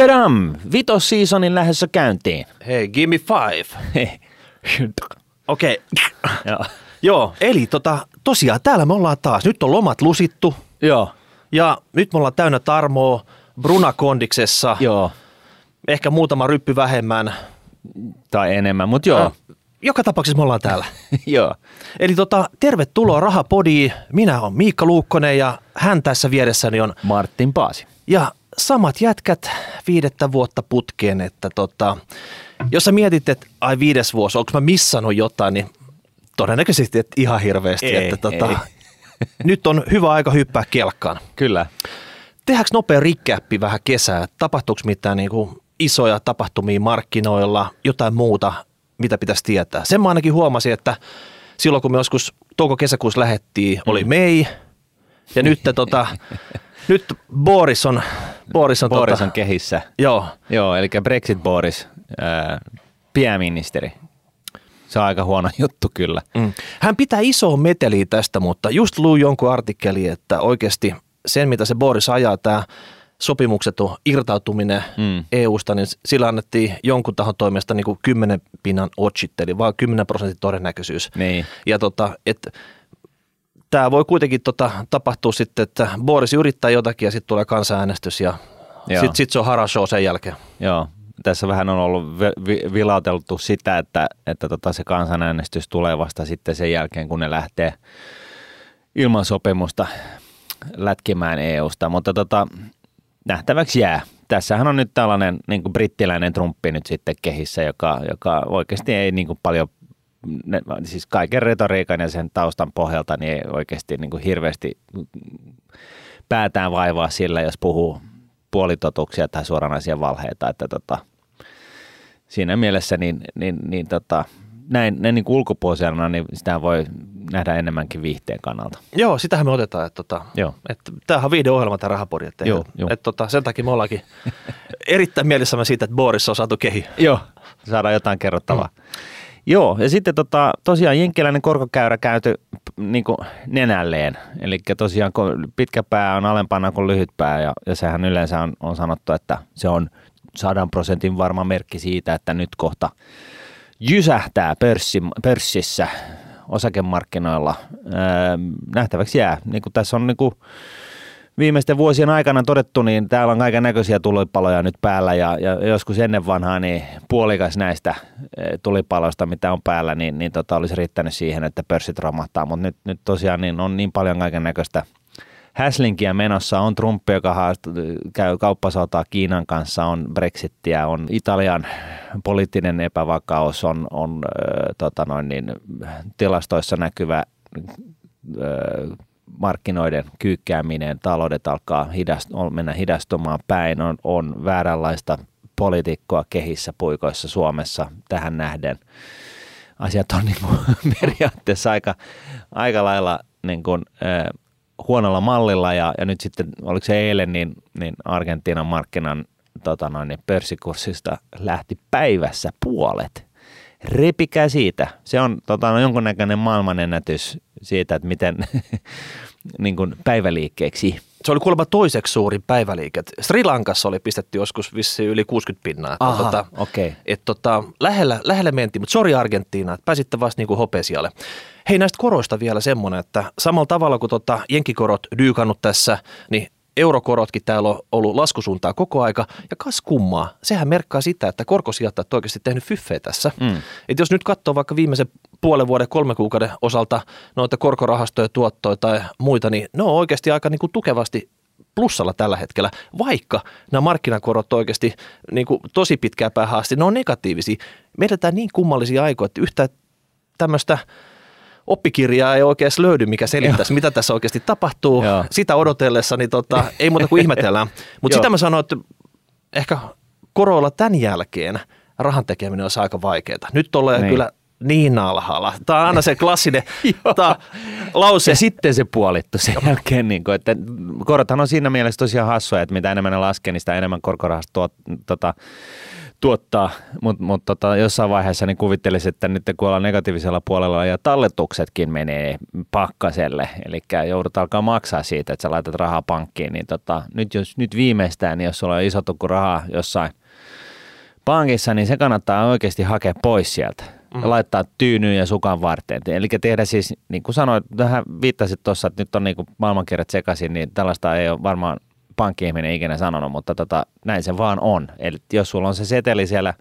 Tadam! Vitos seasonin lähdössä käyntiin. Hei, give me five. Okei. Joo. Joo, eli tota, tosiaan täällä me ollaan taas. Nyt on lomat lusittu Joo. ja nyt me ollaan täynnä Tarmoa Brunakondiksessa. Joo. Ehkä muutama ryppy vähemmän. Tai enemmän, mutta joo. Äh, Joka tapauksessa me ollaan täällä. joo. Eli tota, tervetuloa Rahapodiin. Minä olen Miikka Luukkonen ja hän tässä vieressäni on. Martin Paasi. Ja samat jätkät viidettä vuotta putkeen, että tota, jos sä mietit, että ai viides vuosi, onko mä missannut jotain, niin todennäköisesti et ihan hirveästi. Ei, että tota, ei. nyt on hyvä aika hyppää kelkkaan. Kyllä. Tehdäänkö nopea rikkääppi vähän kesää? Tapahtuuko mitään niin kuin isoja tapahtumia markkinoilla, jotain muuta, mitä pitäisi tietää? Sen mä ainakin huomasin, että silloin kun me joskus touko-kesäkuussa lähettiin, oli Mei, ja nyt, tota, nyt Boris on, Boris on, Boris tota, on kehissä. joo, Joo, eli Brexit Boris, ää, pääministeri. Se on aika huono juttu kyllä. Mm. Hän pitää isoa meteliä tästä, mutta just luin jonkun artikkeli, että oikeasti sen, mitä se Boris ajaa, tämä sopimukseton irtautuminen Mm. EU-sta, niin sillä annettiin jonkun tahon toimesta niin kuin 10 pinnan otsit, eli vaan 10 prosentin todennäköisyys. Niin. Ja tota, että tämä voi kuitenkin tota, tapahtua sitten, että Boris yrittää jotakin ja sitten tulee kansanäänestys ja sitten sit se on harashow sen jälkeen. Joo, tässä vähän on ollut vi- vi- vilauteltu sitä, että, että tota se kansanäänestys tulee vasta sitten sen jälkeen, kun ne lähtee ilman sopimusta lätkimään EUsta, mutta tota, nähtäväksi jää. Tässähän on nyt tällainen niin kuin brittiläinen Trumpi nyt sitten kehissä, joka, joka oikeasti ei niin kuin paljon, ne, siis kaiken retoriikan ja sen taustan pohjalta, niin ei oikeasti niin kuin hirveästi päätään vaivaa sillä, jos puhuu puolitotuksia tai suoranaisia valheita, että tota, siinä mielessä niin, niin, niin tota, näin, näin niin ulkopuolisena, niin sitä voi nähdä enemmänkin viihteen kannalta. Joo, sitähän me otetaan. Että, tota, Joo. että tämähän on videoohjelma tämä rahapodi. Että, Joo, että, joo. että, tota, sen takia me ollaankin erittäin mielissämme siitä, että Boris on saatu kehi. Joo. Saadaan jotain kerrottavaa. Mm. Joo, ja sitten tota, tosiaan jenkkiläinen korkokäyrä käyty niin kuin nenälleen. Eli tosiaan pitkä pää on alempana kuin lyhyt pää, ja, ja sehän yleensä on, on sanottu, että se on sadan prosentin varma merkki siitä, että nyt kohta jysähtää pörssi, pörssissä osakemarkkinoilla. Öö, nähtäväksi jää. Niin kuin tässä on niin kuin viimeisten vuosien aikana todettu, niin täällä on kaiken näköisiä tulipaloja nyt päällä ja, ja joskus ennen vanhaa niin puolikas näistä eh, tulipaloista, mitä on päällä, niin, niin tota, olisi riittänyt siihen, että pörssit romahtaa, mutta nyt, nyt tosiaan niin on niin paljon kaiken näköistä häslinkiä menossa, on Trump, joka haast- käy kauppasotaa Kiinan kanssa, on Brexittiä, on Italian poliittinen epävakaus, on, on äh, tota noin niin, tilastoissa näkyvä äh, markkinoiden kyykkääminen, taloudet alkaa hidast, mennä hidastumaan päin, on, on vääränlaista poliitikkoa kehissä puikoissa Suomessa tähän nähden. Asiat on niin kuin periaatteessa aika, aika lailla niin kuin, äh, huonolla mallilla ja, ja nyt sitten, oliko se eilen, niin, niin Argentiinan markkinan tota noin, niin pörssikurssista lähti päivässä puolet. Repikää siitä. Se on tota, jonkunnäköinen maailmanennätys siitä, että miten niin kuin päiväliikkeeksi. Se oli kuulemma toiseksi suurin päiväliike. Sri Lankassa oli pistetty joskus vissiin yli 60 pinnaa. Että Aha, tota, okei. et tota, lähellä, lähellä mentiin, mutta sori Argentiina, että pääsitte vasta niinku hopesialle. Hei näistä koroista vielä semmoinen, että samalla tavalla kuin tota jenkikorot dyykannut tässä, niin eurokorotkin täällä on ollut laskusuuntaa koko aika. Ja kas kummaa, sehän merkkaa sitä, että korkosijoittajat on oikeasti tehnyt fyffejä tässä. Mm. Et jos nyt katsoo vaikka viimeisen puolen vuoden, kolme kuukauden osalta noita korkorahastoja, tuottoja tai muita, niin ne on oikeasti aika niin kuin tukevasti plussalla tällä hetkellä, vaikka nämä markkinakorot oikeasti niin kuin tosi pitkää päähän asti, ne on negatiivisia. Me niin kummallisia aikoja, että yhtä tämmöistä oppikirjaa ei oikein löydy, mikä selittäisi, mitä tässä oikeasti tapahtuu. Joo. Sitä odotellessa, niin tota, ei muuta kuin ihmetellään. Mutta sitä mä sanoin, että ehkä koroilla tämän jälkeen rahan tekeminen on aika vaikeaa. Nyt ollaan Niin. kyllä niin alhaalla. Tämä on aina se klassinen tää lause. Ja sitten se puolittu sen jälkeen, niin kuin, että korothan on siinä mielessä tosiaan hassuja, että mitä enemmän ne laskee, niin sitä enemmän korkorahastot tuot, tota, tuottaa, mutta mut tota, jossain vaiheessa niin kuvittelisin, että nyt kun ollaan negatiivisella puolella ja talletuksetkin menee pakkaselle, eli joudut alkaa maksaa siitä, että sä laitat rahaa pankkiin, niin tota, nyt, jos, nyt viimeistään, niin jos sulla on iso tukku rahaa jossain pankissa, niin se kannattaa oikeasti hakea pois sieltä mm. ja laittaa tyynyyn ja sukan varteen. Eli tehdä siis, niin kuin sanoit, tähän viittasit tuossa, että nyt on niin maailmankirjat sekaisin, niin tällaista ei ole varmaan pankki-ihminen ikinä sanonut, mutta tota, näin se vaan on. Eli jos sulla on se seteli siellä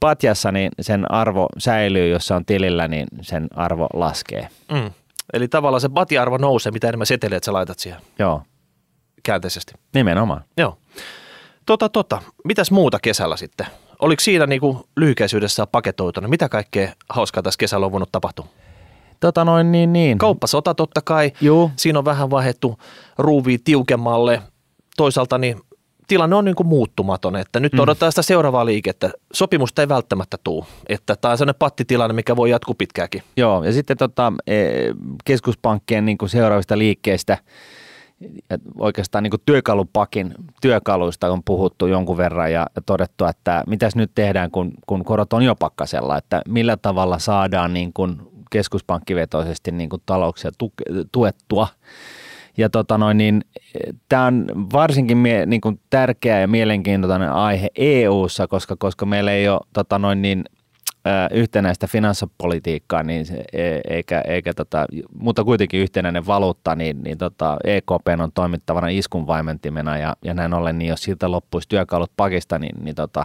patjassa, niin sen arvo säilyy, jos se on tilillä, niin sen arvo laskee. Mm. Eli tavallaan se patja-arvo nousee, mitä enemmän seteleet sä laitat siihen. Joo. Käänteisesti. Nimenomaan. Joo. Tota, tota. Mitäs muuta kesällä sitten? Oliko siinä niinku lyhykäisyydessä paketoituna? Mitä kaikkea hauskaa tässä kesällä on voinut tapahtua? Tota noin, niin, niin. Kauppasota totta kai. Juu. Siinä on vähän vaihdettu ruuvia tiukemmalle toisaalta niin tilanne on niin kuin muuttumaton, että nyt mm. odotetaan sitä seuraavaa liikettä. Sopimusta ei välttämättä tule, että tämä on sellainen pattitilanne, mikä voi jatkuu pitkääkin. Joo, ja sitten tota, e, keskuspankkien niin kuin seuraavista liikkeistä, oikeastaan niin kuin työkalupakin työkaluista on puhuttu jonkun verran ja todettu, että mitäs nyt tehdään, kun, kun korot on jo pakkasella, että millä tavalla saadaan niin kuin keskuspankkivetoisesti niin kuin talouksia tuettua ja tota noin, niin, tämä on varsinkin mie, niin kuin tärkeä ja mielenkiintoinen aihe EU-ssa, koska, koska meillä ei ole tota noin, niin, yhtenäistä finanssipolitiikkaa, niin se, e, eikä, eikä tota, mutta kuitenkin yhtenäinen valuutta, niin, niin tota, EKP on toimittavana iskunvaimentimena ja, ja näin ollen, niin jos siltä loppuisi työkalut pakista, niin, niin tota,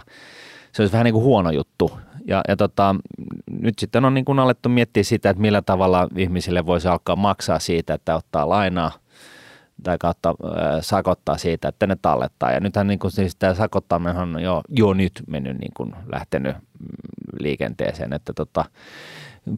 se olisi vähän niin kuin huono juttu. Ja, ja tota, nyt sitten on niin kuin alettu miettiä sitä, että millä tavalla ihmisille voisi alkaa maksaa siitä, että ottaa lainaa – tai kautta sakottaa siitä, että ne tallettaa. Ja nythän niin kuin siis tämä sakottaminen on jo, jo nyt mennyt niin kuin lähtenyt mm, liikenteeseen, että tota,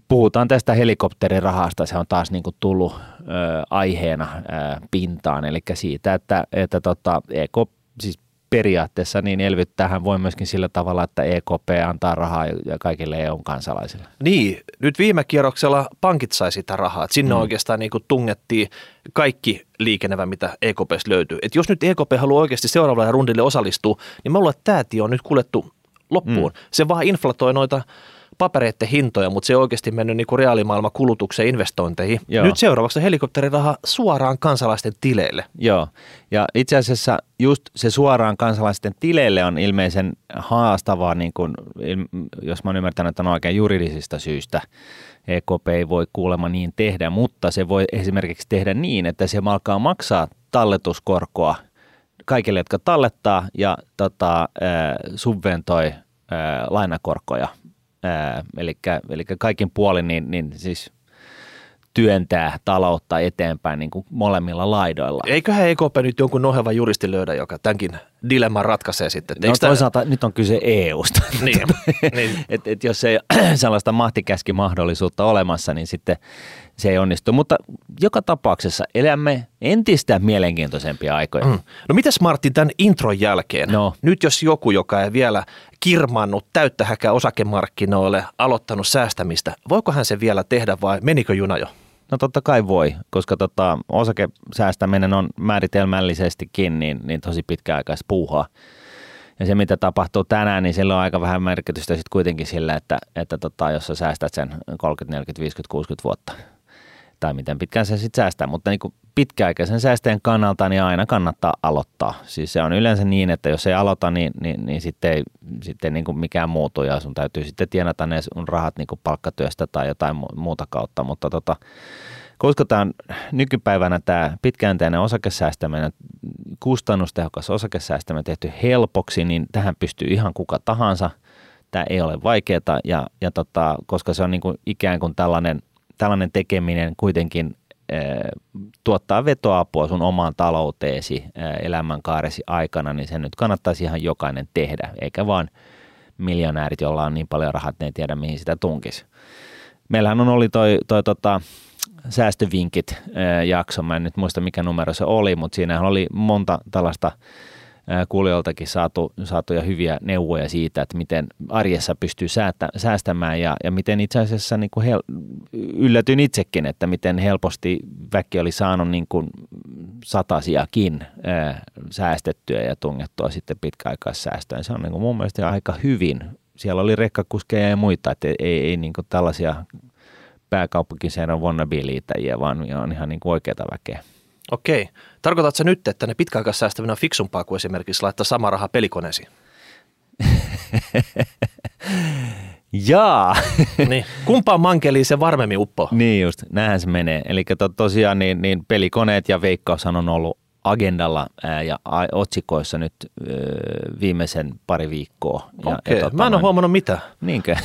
puhutaan tästä helikopterirahasta, se on taas niin kuin tullut ö, aiheena ö, pintaan, eli siitä, että, että tota, EK, siis periaatteessa niin elvyttäähän voi myöskin sillä tavalla, että EKP antaa rahaa kaikille EU-kansalaisille. Niin, nyt viime kierroksella pankit sai sitä rahaa. Sinne mm. oikeastaan niin kuin tungettiin kaikki liikenevä, mitä EKPstä löytyy. Et jos nyt EKP haluaa oikeasti seuraavalle rundille osallistua, niin mä luulen, että tämä tie on nyt kuljettu loppuun. Mm. Se vaan inflatoi noita papereiden hintoja, mutta se on oikeasti mennyt niin kuin reaalimaailman kulutukseen investointeihin. Joo. Nyt seuraavaksi helikopteriraha suoraan kansalaisten tileille. Joo, ja itse asiassa just se suoraan kansalaisten tileille on ilmeisen haastavaa, niin kuin, jos mä oon ymmärtänyt, että on oikein juridisista syistä. EKP ei voi kuulemma niin tehdä, mutta se voi esimerkiksi tehdä niin, että se alkaa maksaa talletuskorkoa kaikille, jotka tallettaa ja tota, subventoi lainakorkoja eli kaikin puolin niin, niin siis työntää taloutta eteenpäin niin kuin molemmilla laidoilla. Eiköhän EKP nyt jonkun noheva juristi löydä, joka tämänkin dilemman ratkaisee sitten. No toisaalta tämä... nyt on kyse EUsta. Niin, niin. et, et jos ei sellaista mahtikäskimahdollisuutta olemassa, niin sitten se ei onnistu. Mutta joka tapauksessa elämme entistä mielenkiintoisempia aikoja. Mm. No mitäs Martti tämän intron jälkeen? No. Nyt jos joku, joka ei vielä kirmannut täyttä häkää osakemarkkinoille, aloittanut säästämistä, voiko hän se vielä tehdä vai menikö juna jo? No totta kai voi, koska tota, osakesäästäminen on määritelmällisestikin niin, niin tosi pitkäaikaista puuhaa. Ja se, mitä tapahtuu tänään, niin sillä on aika vähän merkitystä sitten kuitenkin sillä, että, että tota, jos sä säästät sen 30, 40, 50, 60 vuotta – tai miten pitkään se sitten säästää, mutta niin kuin pitkäaikaisen säästeen kannalta niin aina kannattaa aloittaa. Siis se on yleensä niin, että jos ei aloita, niin, niin, niin sitten ei, sitten niin kuin mikään muutu ja sun täytyy sitten tienata ne sun rahat niin kuin palkkatyöstä tai jotain muuta kautta, mutta tota, koska tämä on nykypäivänä tämä pitkäänteinen osakesäästäminen, kustannustehokas osakesäästäminen tehty helpoksi, niin tähän pystyy ihan kuka tahansa. Tämä ei ole vaikeaa ja, ja tota, koska se on niin kuin ikään kuin tällainen – tällainen tekeminen kuitenkin tuottaa vetoapua sun omaan talouteesi elämänkaaresi aikana, niin sen nyt kannattaisi ihan jokainen tehdä, eikä vaan miljonäärit, joilla on niin paljon rahat, ne ei tiedä mihin sitä tunkisi. Meillähän on oli toi, toi tota, säästövinkit jakso, mä en nyt muista mikä numero se oli, mutta siinähän oli monta tällaista kuulijoiltakin saatu, saatuja hyviä neuvoja siitä, että miten arjessa pystyy säätä, säästämään ja, ja miten itse asiassa niin kuin hel, yllätyin itsekin, että miten helposti väki oli saanut niin kuin satasiakin ää, säästettyä ja tungettua sitten pitkäaikaissäästöön. Se on niin kuin mun mielestä aika hyvin. Siellä oli rekkakuskeja ja muita, että ei, ei, ei niin kuin tällaisia pääkaupunkiseudun wannabe-liitäjiä, vaan on ihan niin kuin oikeata väkeä. Okei. Tarkoitatko nyt, että ne pitkäaikaissäästäminen on fiksumpaa kuin esimerkiksi laittaa sama raha pelikoneisiin? Jaa. niin. Kumpaan mankeliin se varmemmin uppo? niin just, näinhän se menee. Eli to, tosiaan niin, niin pelikoneet ja veikkaushan on ollut agendalla ja otsikoissa nyt viimeisen pari viikkoa. Ja, Okei, ja tota, mä en ole huomannut mitä. Niinkö?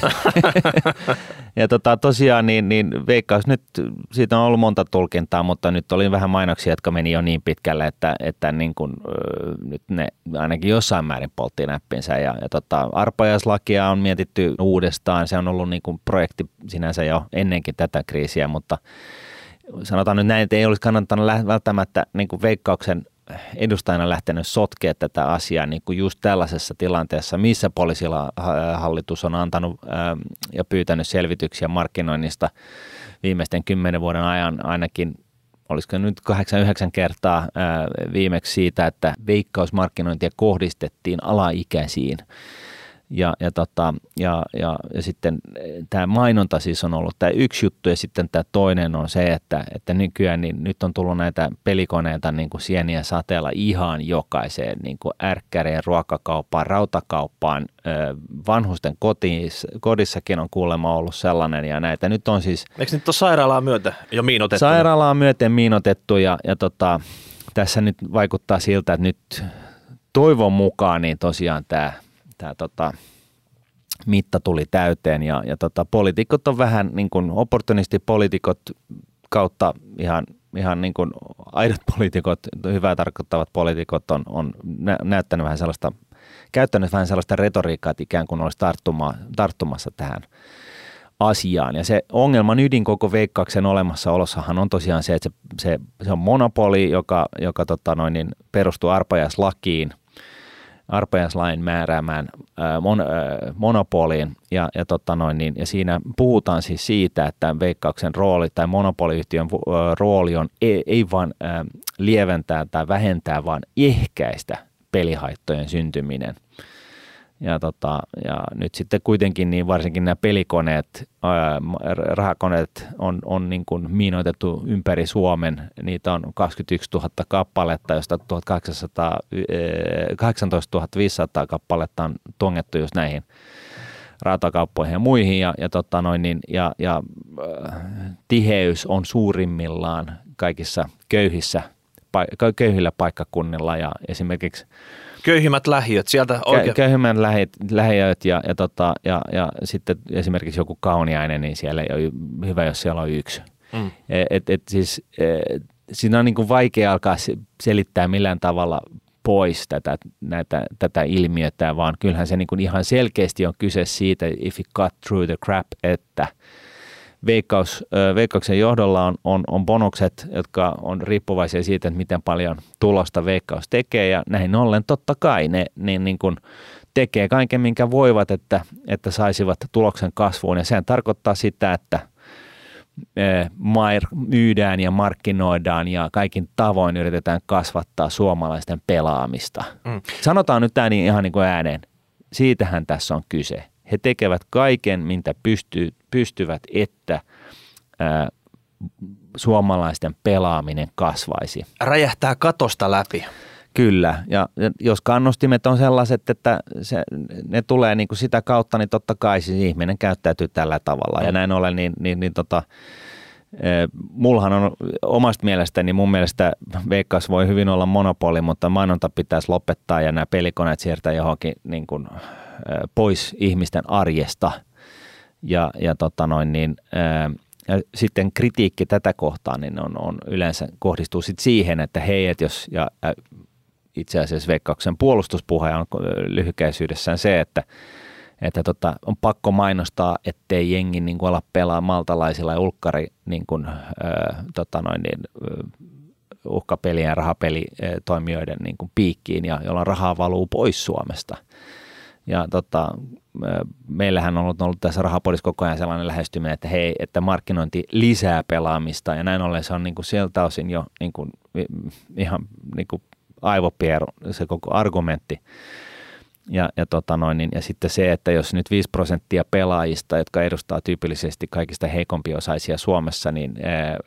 ja tota, tosiaan niin, niin veikkaus nyt, siitä on ollut monta tulkintaa, mutta nyt oli vähän mainoksia, jotka meni jo niin pitkälle, että, että niin kun, nyt ne ainakin jossain määrin poltti näppinsä. Ja, ja tota, arpajaislakia on mietitty uudestaan, se on ollut niin kuin projekti sinänsä jo ennenkin tätä kriisiä, mutta sanotaan nyt näin, että ei olisi kannattanut välttämättä niin kuin veikkauksen edustajana lähtenyt sotkea tätä asiaa niin kuin just tällaisessa tilanteessa, missä poliisilla hallitus on antanut ja pyytänyt selvityksiä markkinoinnista viimeisten kymmenen vuoden ajan ainakin olisiko nyt 8-9 kertaa viimeksi siitä, että veikkausmarkkinointia kohdistettiin alaikäisiin ja, ja, tota, ja, ja, ja sitten eh, tämä mainonta siis on ollut tämä yksi juttu ja sitten tämä toinen on se, että, että nykyään niin nyt on tullut näitä pelikoneita niin kuin sieniä sateella ihan jokaiseen niin kuin ärkkäreen, ruokakauppaan, rautakauppaan, vanhusten kotis, kodissakin on kuulemma ollut sellainen ja näitä nyt on siis... Eikö nyt ole sairaalaa myötä jo miinotettu? Sairaalaa myöten miinotettu ja, ja tota, tässä nyt vaikuttaa siltä, että nyt toivon mukaan niin tosiaan tämä tämä tota, mitta tuli täyteen ja, ja tota, poliitikot on vähän niin kuin opportunistipoliitikot kautta ihan, ihan niin kuin aidot poliitikot, hyvää tarkoittavat poliitikot on, on näyttänyt vähän sellaista, käyttänyt vähän sellaista retoriikkaa, että ikään kuin olisi tarttuma, tarttumassa tähän asiaan. Ja se ongelman ydin koko veikkauksen olemassaolossahan on tosiaan se, että se, se, se on monopoli, joka, joka tota noin, niin perustuu arpajaislakiin – arpajaislain määräämään ää, mon, monopoliin. Ja, ja, tota noin, niin, ja siinä puhutaan siis siitä, että veikkauksen rooli tai monopoliyhtiön rooli on ei, ei vain ää, lieventää tai vähentää, vaan ehkäistä pelihaittojen syntyminen – ja, tota, ja nyt sitten kuitenkin niin varsinkin nämä pelikoneet, ää, rahakoneet on, on niin kuin miinoitettu ympäri Suomen. Niitä on 21 000 kappaletta, josta 1800, 18 500 kappaletta on tongettu just näihin rautakauppoihin ja muihin. Ja, ja, tota noin, niin, ja, ja tiheys on suurimmillaan kaikissa köyhissä, köyhillä paikkakunnilla ja esimerkiksi – Köyhimmät lähiöt, sieltä oikein. Köyhimmät lähiöt, lähiöt ja, ja, tota, ja, ja sitten esimerkiksi joku kauniainen, niin siellä ei ole hyvä, jos siellä on yksi. Mm. E, et, et siis, et, siinä on niin kuin vaikea alkaa selittää millään tavalla pois tätä, näitä, tätä ilmiötä, vaan kyllähän se niin kuin ihan selkeästi on kyse siitä, if you cut through the crap, että – Veikkaus, Veikkauksen johdolla on, on, on bonukset, jotka on riippuvaisia siitä, että miten paljon tulosta Veikkaus tekee ja näin ollen totta kai ne niin, niin kuin tekee kaiken, minkä voivat, että, että saisivat tuloksen kasvuun ja sehän tarkoittaa sitä, että myydään ja markkinoidaan ja kaikin tavoin yritetään kasvattaa suomalaisten pelaamista. Mm. Sanotaan nyt tämä niin ihan niin kuin ääneen. Siitähän tässä on kyse. He tekevät kaiken, mitä pystyy, pystyvät, että ää, suomalaisten pelaaminen kasvaisi. Räjähtää katosta läpi. Kyllä, ja jos kannustimet on sellaiset, että se, ne tulee niin kuin sitä kautta, niin totta kai siis ihminen käyttäytyy tällä tavalla. Ja näin ollen, niin, niin, niin tota, Mullahan on omasta mielestäni, mun mielestä Veikkaus voi hyvin olla monopoli, mutta mainonta pitäisi lopettaa ja nämä pelikoneet siirtää johonkin niin kuin, pois ihmisten arjesta. Ja, ja, tota noin, niin, ja sitten kritiikki tätä kohtaan niin on, on yleensä kohdistuu sit siihen, että hei, et jos, ja itse asiassa Veikkauksen puolustuspuhe on lyhykäisyydessään se, että että tota, on pakko mainostaa, ettei jengi niin kuin ala pelaa maltalaisilla ja ulkkari niin kuin, ö, tota noin, niin, uhkapelien ja rahapelitoimijoiden niin kuin piikkiin ja jolloin rahaa valuu pois Suomesta. Ja tota, meillähän on ollut, ollut tässä rahapodissa koko ajan sellainen lähestyminen, että hei, että markkinointi lisää pelaamista ja näin ollen se on niin kuin sieltä osin jo niin kuin, ihan niin kuin aivopieru, se koko argumentti. Ja, ja, tota noin, niin, ja sitten se, että jos nyt 5 prosenttia pelaajista, jotka edustaa tyypillisesti kaikista heikompiosaisia Suomessa, niin ää,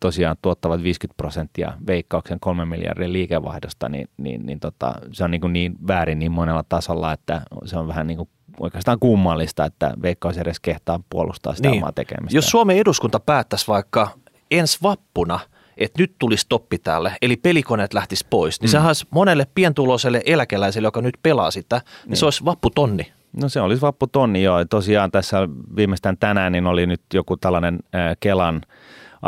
tosiaan tuottavat 50 prosenttia veikkauksen kolmen miljardin liikevaihdosta, niin, niin, niin tota, se on niin, kuin niin väärin niin monella tasolla, että se on vähän niin kuin oikeastaan kummallista, että veikkaus edes kehtaa puolustaa sitä niin. omaa tekemistä. Jos Suomen eduskunta päättäisi vaikka ensi vappuna – että nyt tulisi stoppi tälle, eli pelikoneet lähtis pois, niin mm. sehän olisi monelle pientuloiselle eläkeläiselle, joka nyt pelaa sitä, niin, niin. se olisi vapputonni. No se olisi vapputonni, joo. Tosiaan tässä viimeistään tänään niin oli nyt joku tällainen äh, Kelan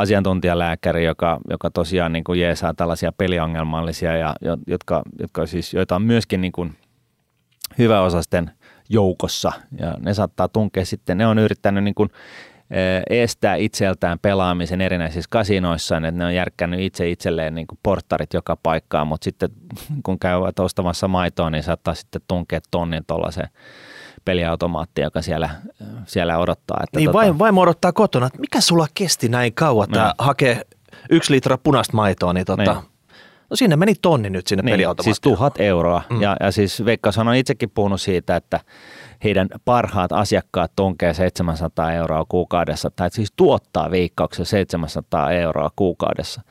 asiantuntijalääkäri, joka, joka tosiaan niin kuin jeesaa tällaisia peliongelmallisia, ja, jotka, jotka siis, joita on myöskin niin kuin hyväosasten joukossa, ja ne saattaa tunkea sitten, ne on yrittänyt niin kuin estää itseltään pelaamisen erinäisissä kasinoissa, että ne on järkkännyt itse itselleen niin kuin porttarit joka paikkaan, mutta sitten kun käyvät ostamassa maitoa, niin saattaa sitten tunkea tonnin tuollaisen peliautomaatti, joka siellä, siellä odottaa. Että niin tota... vaimo, vaimo odottaa kotona, että mikä sulla kesti näin kauan, että no. hakee yksi litra punaista maitoa, niin tota, niin. No sinne meni tonni nyt sinne niin, peliautomaattiin. Siis tuhat euroa. Mm. Ja, ja siis Veikkaus on itsekin puhunut siitä, että heidän parhaat asiakkaat tunkee 700 euroa kuukaudessa, tai siis tuottaa veikkauksen 700 euroa kuukaudessa.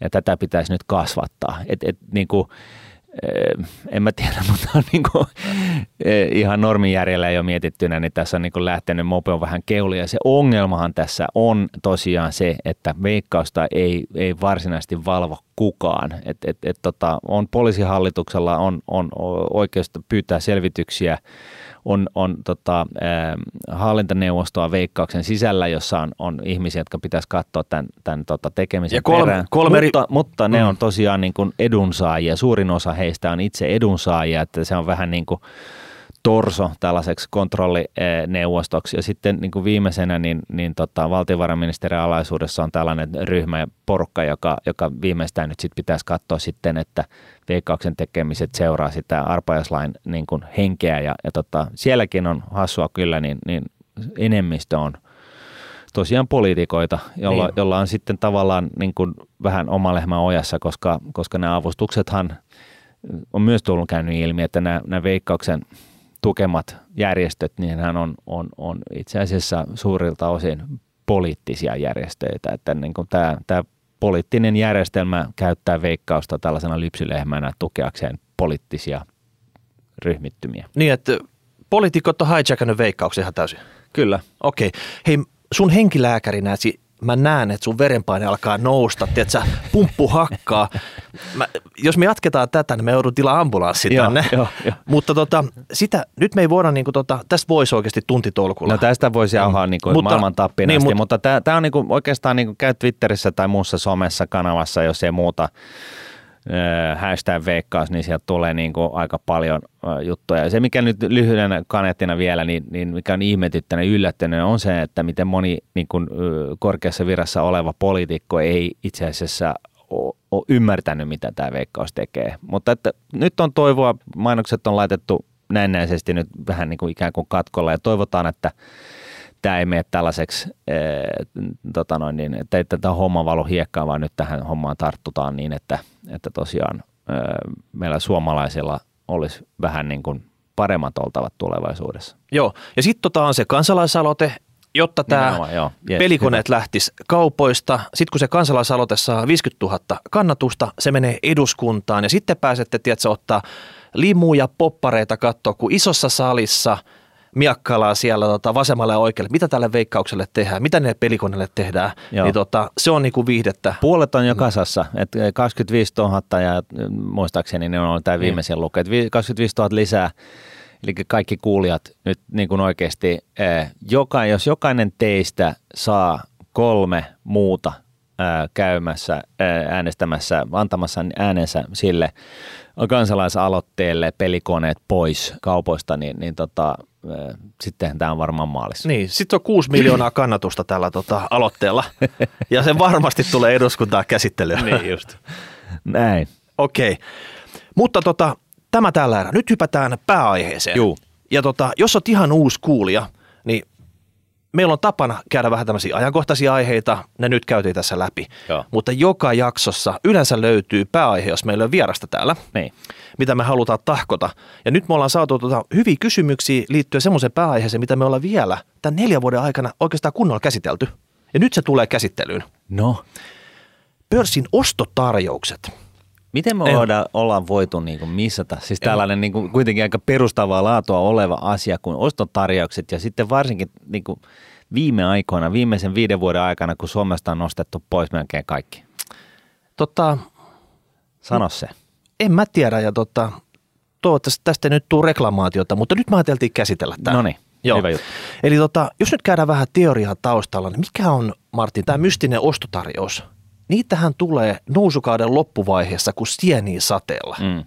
Ja tätä pitäisi nyt kasvattaa. Et, et, niin kuin, en mä tiedä, mutta on niin kuin, eh, ihan normijärjellä jo mietittynä, niin tässä on niin kuin lähtenyt mope on vähän keuli. Ja se ongelmahan tässä on tosiaan se, että veikkausta ei, ei varsinaisesti valvo kukaan. Et, et, et, tota, on poliisihallituksella on, on oikeus pyytää selvityksiä on, on tota, äh, hallintaneuvostoa veikkauksen sisällä, jossa on, on ihmisiä, jotka pitäisi katsoa tämän, tämän tota, tekemisen ja kolme, perään. Kolme eri... mutta, mutta ne mm. on tosiaan niin kuin edunsaajia. Suurin osa heistä on itse edunsaajia, että se on vähän niin kuin torso tällaiseksi kontrollineuvostoksi. Ja sitten niin kuin viimeisenä niin, niin tota, valtiovarainministeriön alaisuudessa on tällainen ryhmä ja porukka, joka, joka viimeistään nyt sit pitäisi katsoa sitten, että veikkauksen tekemiset seuraa sitä arpajaislain niin kuin henkeä. Ja, ja tota, sielläkin on hassua kyllä, niin, niin enemmistö on tosiaan poliitikoita, jolla, niin. jolla on sitten tavallaan niin kuin vähän oma lehmä ojassa, koska, koska nämä avustuksethan on myös tullut käynyt ilmi, että nämä, nämä veikkauksen tukemat järjestöt, niin hän on, on, on itse asiassa suurilta osin poliittisia järjestöitä, että niin kuin tämä, tämä poliittinen järjestelmä käyttää veikkausta tällaisena lypsylehmänä tukeakseen poliittisia ryhmittymiä. Niin, että poliitikot on hijackannut veikkauksen ihan täysin. Kyllä. Okei. Okay. Hei, sun henkilääkärinä mä näen, että sun verenpaine alkaa nousta, tiedätkö, pumppu hakkaa. Mä, jos me jatketaan tätä, niin me joudun tilaa ambulanssi tänne. Joo, jo, Mutta tota, sitä, nyt me ei voida, niin kuin, tota, tästä voisi oikeasti tuntitolkulla. No tästä voisi jauhaa niin kuin mutta, maailman tappiin niin, asti, mutta tämä on niin kuin, oikeastaan niin kuin käy Twitterissä tai muussa somessa kanavassa, jos ei muuta hashtag veikkaus, niin sieltä tulee niin kuin aika paljon juttuja. Ja se, mikä nyt lyhyenä kanettina vielä, niin, niin mikä on ihmetyttänyt yllättänyt, on se, että miten moni niin kuin, korkeassa virassa oleva poliitikko ei itse asiassa ole ymmärtänyt, mitä tämä veikkaus tekee. Mutta että nyt on toivoa, mainokset on laitettu näennäisesti nyt vähän niin kuin ikään kuin katkolla ja toivotaan, että tämä ei mene tällaiseksi, ee, tota noin, niin, että ei tätä homma valu hiekkaan, vaan nyt tähän hommaan tarttutaan niin, että, että tosiaan ee, meillä suomalaisilla olisi vähän niin kuin paremmat oltavat tulevaisuudessa. Joo, ja sitten tota on se kansalaisaloite, jotta tämä yes, pelikoneet hyvä. lähtisi kaupoista. Sitten kun se kansalaisaloite saa 50 000 kannatusta, se menee eduskuntaan ja sitten pääsette, tiedätkö, ottaa limuja, poppareita katsoa, kun isossa salissa – miakkalaa siellä tota, vasemmalle ja oikealle, mitä tälle veikkaukselle tehdään, mitä ne pelikoneelle tehdään, Joo. niin tota, se on niinku viihdettä. Puolet on jo kasassa, että 25 000 ja muistaakseni ne on tämä niin. viimeisen luku, että 25 000 lisää, eli kaikki kuulijat nyt niin kuin oikeasti, eh, joka, jos jokainen teistä saa kolme muuta käymässä, ää, äänestämässä, antamassa äänensä sille kansalaisaloitteelle pelikoneet pois kaupoista, niin, niin tota, sitten tämä on varmaan maalissa. Niin, sitten on kuusi miljoonaa kannatusta tällä tota, aloitteella ja se varmasti tulee eduskuntaan käsittelyyn. Niin just. Näin. Okei, okay. mutta tota, tämä tällä erää. Nyt hypätään pääaiheeseen. Juu. Ja tota, jos olet ihan uusi kuulija, niin meillä on tapana käydä vähän tämmöisiä ajankohtaisia aiheita, ne nyt käytiin tässä läpi. Joo. Mutta joka jaksossa yleensä löytyy pääaihe, jos meillä on vierasta täällä, Niin. Mitä me halutaan tahkota. Ja nyt me ollaan saatu tota hyviä kysymyksiä liittyen semmoiseen pääaiheeseen, mitä me ollaan vielä tämän neljän vuoden aikana oikeastaan kunnolla käsitelty. Ja nyt se tulee käsittelyyn. No, Pörssin ostotarjoukset. miten me En- voidaan, ollaan voitu niin kuin missata, siis tällainen niin kuin kuitenkin aika perustavaa laatua oleva asia kuin ostotarjoukset ja sitten varsinkin niin kuin viime aikoina, viimeisen viiden vuoden aikana, kun Suomesta on nostettu pois melkein kaikki. Tota, Sano se. En mä tiedä ja tota, toivottavasti tästä ei nyt tule reklamaatiota, mutta nyt me ajateltiin käsitellä tämä. No niin, Joo. hyvä juttu. Eli tota, jos nyt käydään vähän teoriaa taustalla, niin mikä on Martin tämä mystinen ostotarjous? Niitähän tulee nousukauden loppuvaiheessa kuin sieniä sateella. Mm.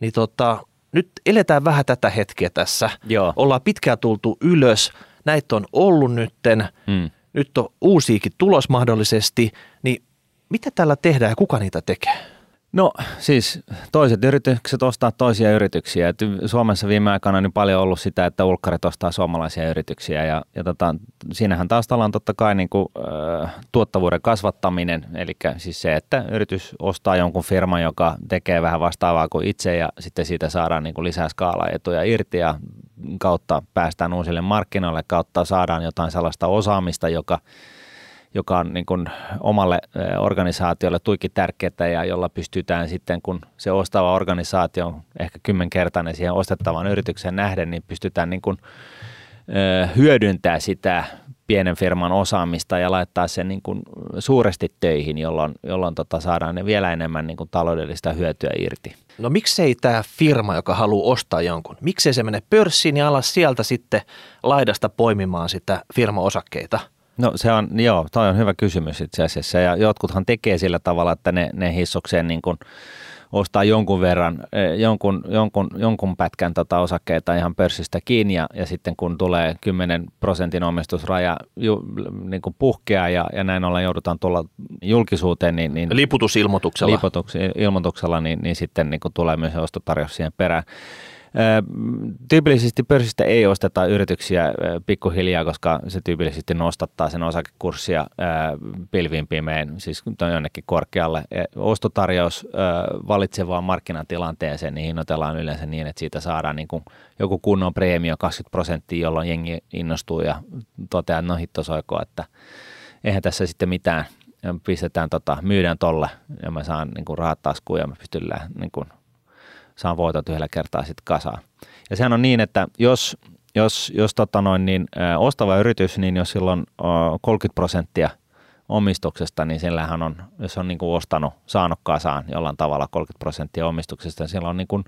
Niin tota, nyt eletään vähän tätä hetkeä tässä. Joo. Ollaan pitkään tultu ylös, näitä on ollut nytten, Mm. nyt on uusiakin tulos mahdollisesti, niin mitä tällä tehdään ja kuka niitä tekee? No siis toiset yritykset ostaa toisia yrityksiä. Et Suomessa viime aikoina on niin paljon ollut sitä, että ulkkarit ostaa suomalaisia yrityksiä ja, ja tota, siinähän taustalla on totta kai niin kuin, äh, tuottavuuden kasvattaminen, eli siis se, että yritys ostaa jonkun firman, joka tekee vähän vastaavaa kuin itse ja sitten siitä saadaan niin kuin lisää skaalaetuja irti ja kautta päästään uusille markkinoille, kautta saadaan jotain sellaista osaamista, joka joka on niin kuin omalle organisaatiolle tuikin tärkeää ja jolla pystytään sitten, kun se ostava organisaatio on ehkä kymmenkertainen siihen ostettavaan yritykseen nähden, niin pystytään niin kuin, hyödyntää sitä pienen firman osaamista ja laittaa sen niin kuin suuresti töihin, jolloin, jolloin tota saadaan ne vielä enemmän niin kuin taloudellista hyötyä irti. No miksei tämä firma, joka haluaa ostaa jonkun, miksei se mene pörssiin ja alas sieltä sitten laidasta poimimaan sitä firmaosakkeita? No se on, joo, toi on hyvä kysymys itse asiassa ja jotkuthan tekee sillä tavalla, että ne, ne hissokseen niin kuin ostaa jonkun verran, eh, jonkun, jonkun, jonkun pätkän tota osakkeita ihan pörssistä kiinni ja, ja sitten kun tulee 10 prosentin omistusraja ju, niin kuin puhkeaa ja, ja näin ollen joudutaan tulla julkisuuteen, niin, niin Liputusilmoituksella. lipotuks, ilmoituksella, niin, niin sitten niin kuin tulee myös ostotarjous siihen perään. Tyypillisesti pörssistä ei osteta yrityksiä ö, pikkuhiljaa, koska se tyypillisesti nostattaa sen osakekurssia ö, pilviin pimein, siis jonnekin korkealle. Ostotarjous ö, valitsevaan markkinatilanteeseen niin hinnoitellaan yleensä niin, että siitä saadaan niin kuin joku kunnon preemio 20 prosenttia, jolloin jengi innostuu ja toteaa, että no hittosoiko, että eihän tässä sitten mitään pistetään tota, myydään tolle ja mä saan niin kuin, rahat taskuun ja mä pystyn niin kuin, saan voitot yhdellä kertaa sitten kasaan. Ja sehän on niin, että jos, jos, jos tota noin, niin, ö, ostava yritys, niin jos silloin ö, 30 prosenttia omistuksesta, niin sillähän on, jos on niin kuin ostanut, saanut kasaan jollain tavalla 30 prosenttia omistuksesta, niin sillä on niin kuin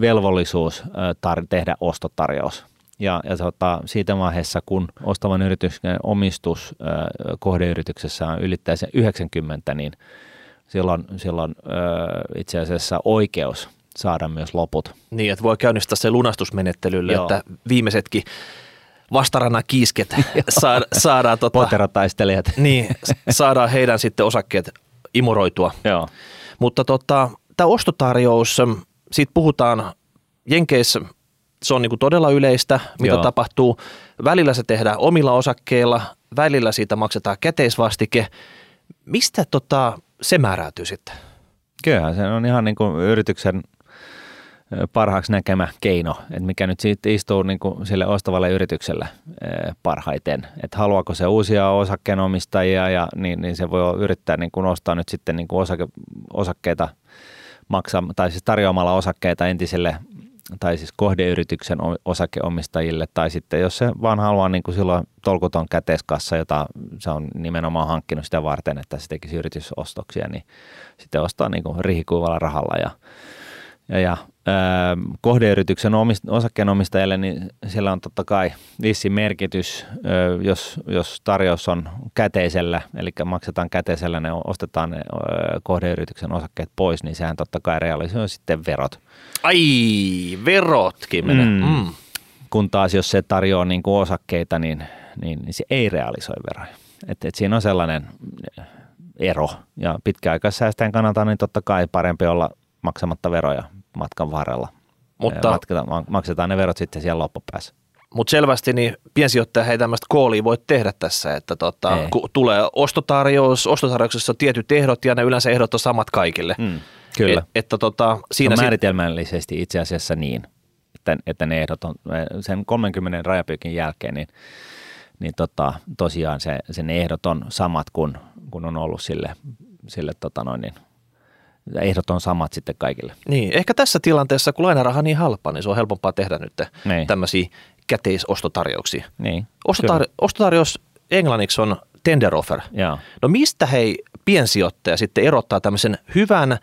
velvollisuus tar- tehdä ostotarjous. Ja, ja tota, siitä vaiheessa, kun ostavan yrityksen omistus ö, kohdeyrityksessä on ylittää se 90, niin silloin, silloin ö, itse asiassa oikeus saada myös loput. Niin, että voi käynnistää se lunastusmenettelylle, Joo. että viimeisetkin vastarannan kiisket saada, saadaan, tota, Poterotaistelijat. niin, saadaan heidän sitten osakkeet imuroitua. Joo. Mutta tota, tämä ostotarjous, siitä puhutaan Jenkeissä, se on niinku todella yleistä, mitä Joo. tapahtuu. Välillä se tehdään omilla osakkeilla, välillä siitä maksetaan käteisvastike. Mistä tota, se määräytyy sitten? Kyllähän se on ihan niin kuin yrityksen parhaaksi näkemä keino, että mikä nyt siitä istuu niin kuin sille ostavalle yritykselle parhaiten. Että haluaako se uusia osakkeenomistajia ja niin, niin se voi yrittää niin kuin ostaa nyt sitten niin kuin osake, osakkeita maksaa, tai siis tarjoamalla osakkeita entiselle tai siis kohdeyrityksen osakeomistajille, tai sitten jos se vaan haluaa niin kuin silloin tolkuton käteiskassa, jota se on nimenomaan hankkinut sitä varten, että se tekisi yritysostoksia, niin sitten ostaa niin kuin rihikuivalla rahalla ja, ja, ja kohdeyrityksen omist, osakkeenomistajalle, niin siellä on totta kai vissi merkitys, jos, jos tarjous on käteisellä, eli maksetaan käteisellä, ne ostetaan ne kohdeyrityksen osakkeet pois, niin sehän totta kai realisoi sitten verot. Ai, verotkin menee. Mm. Mm. Kun taas jos se tarjoaa niin kuin osakkeita, niin, niin, niin se ei realisoi veroja. Et, et siinä on sellainen ero. Ja pitkäaikaissäästäjän kannalta niin totta kai parempi olla maksamatta veroja matkan varrella. Mutta, Matkata, maksetaan ne verot sitten siellä loppupäässä. Mutta selvästi niin piensijoittaja ei tämmöistä koolia voi tehdä tässä, että tota, kun tulee ostotarjous, ostotarjouksessa on tietyt ehdot ja ne yleensä ehdot on samat kaikille. Mm, kyllä. Et, että tota, siinä on määritelmällisesti itse asiassa niin, että, että ne ehdot on sen 30 rajapyykin jälkeen, niin, niin tota, tosiaan se, sen ehdot on samat kuin, kun on ollut sille, sille tota noin, niin ehdot on samat sitten kaikille. Niin, ehkä tässä tilanteessa, kun lainaraha on niin halpa, niin se on helpompaa tehdä nyt niin. tämmöisiä käteisostotarjouksia. Niin, Ostotar- ostotarjous englanniksi on tender offer. Jaa. No mistä hei piensijoittaja sitten erottaa tämmöisen hyvän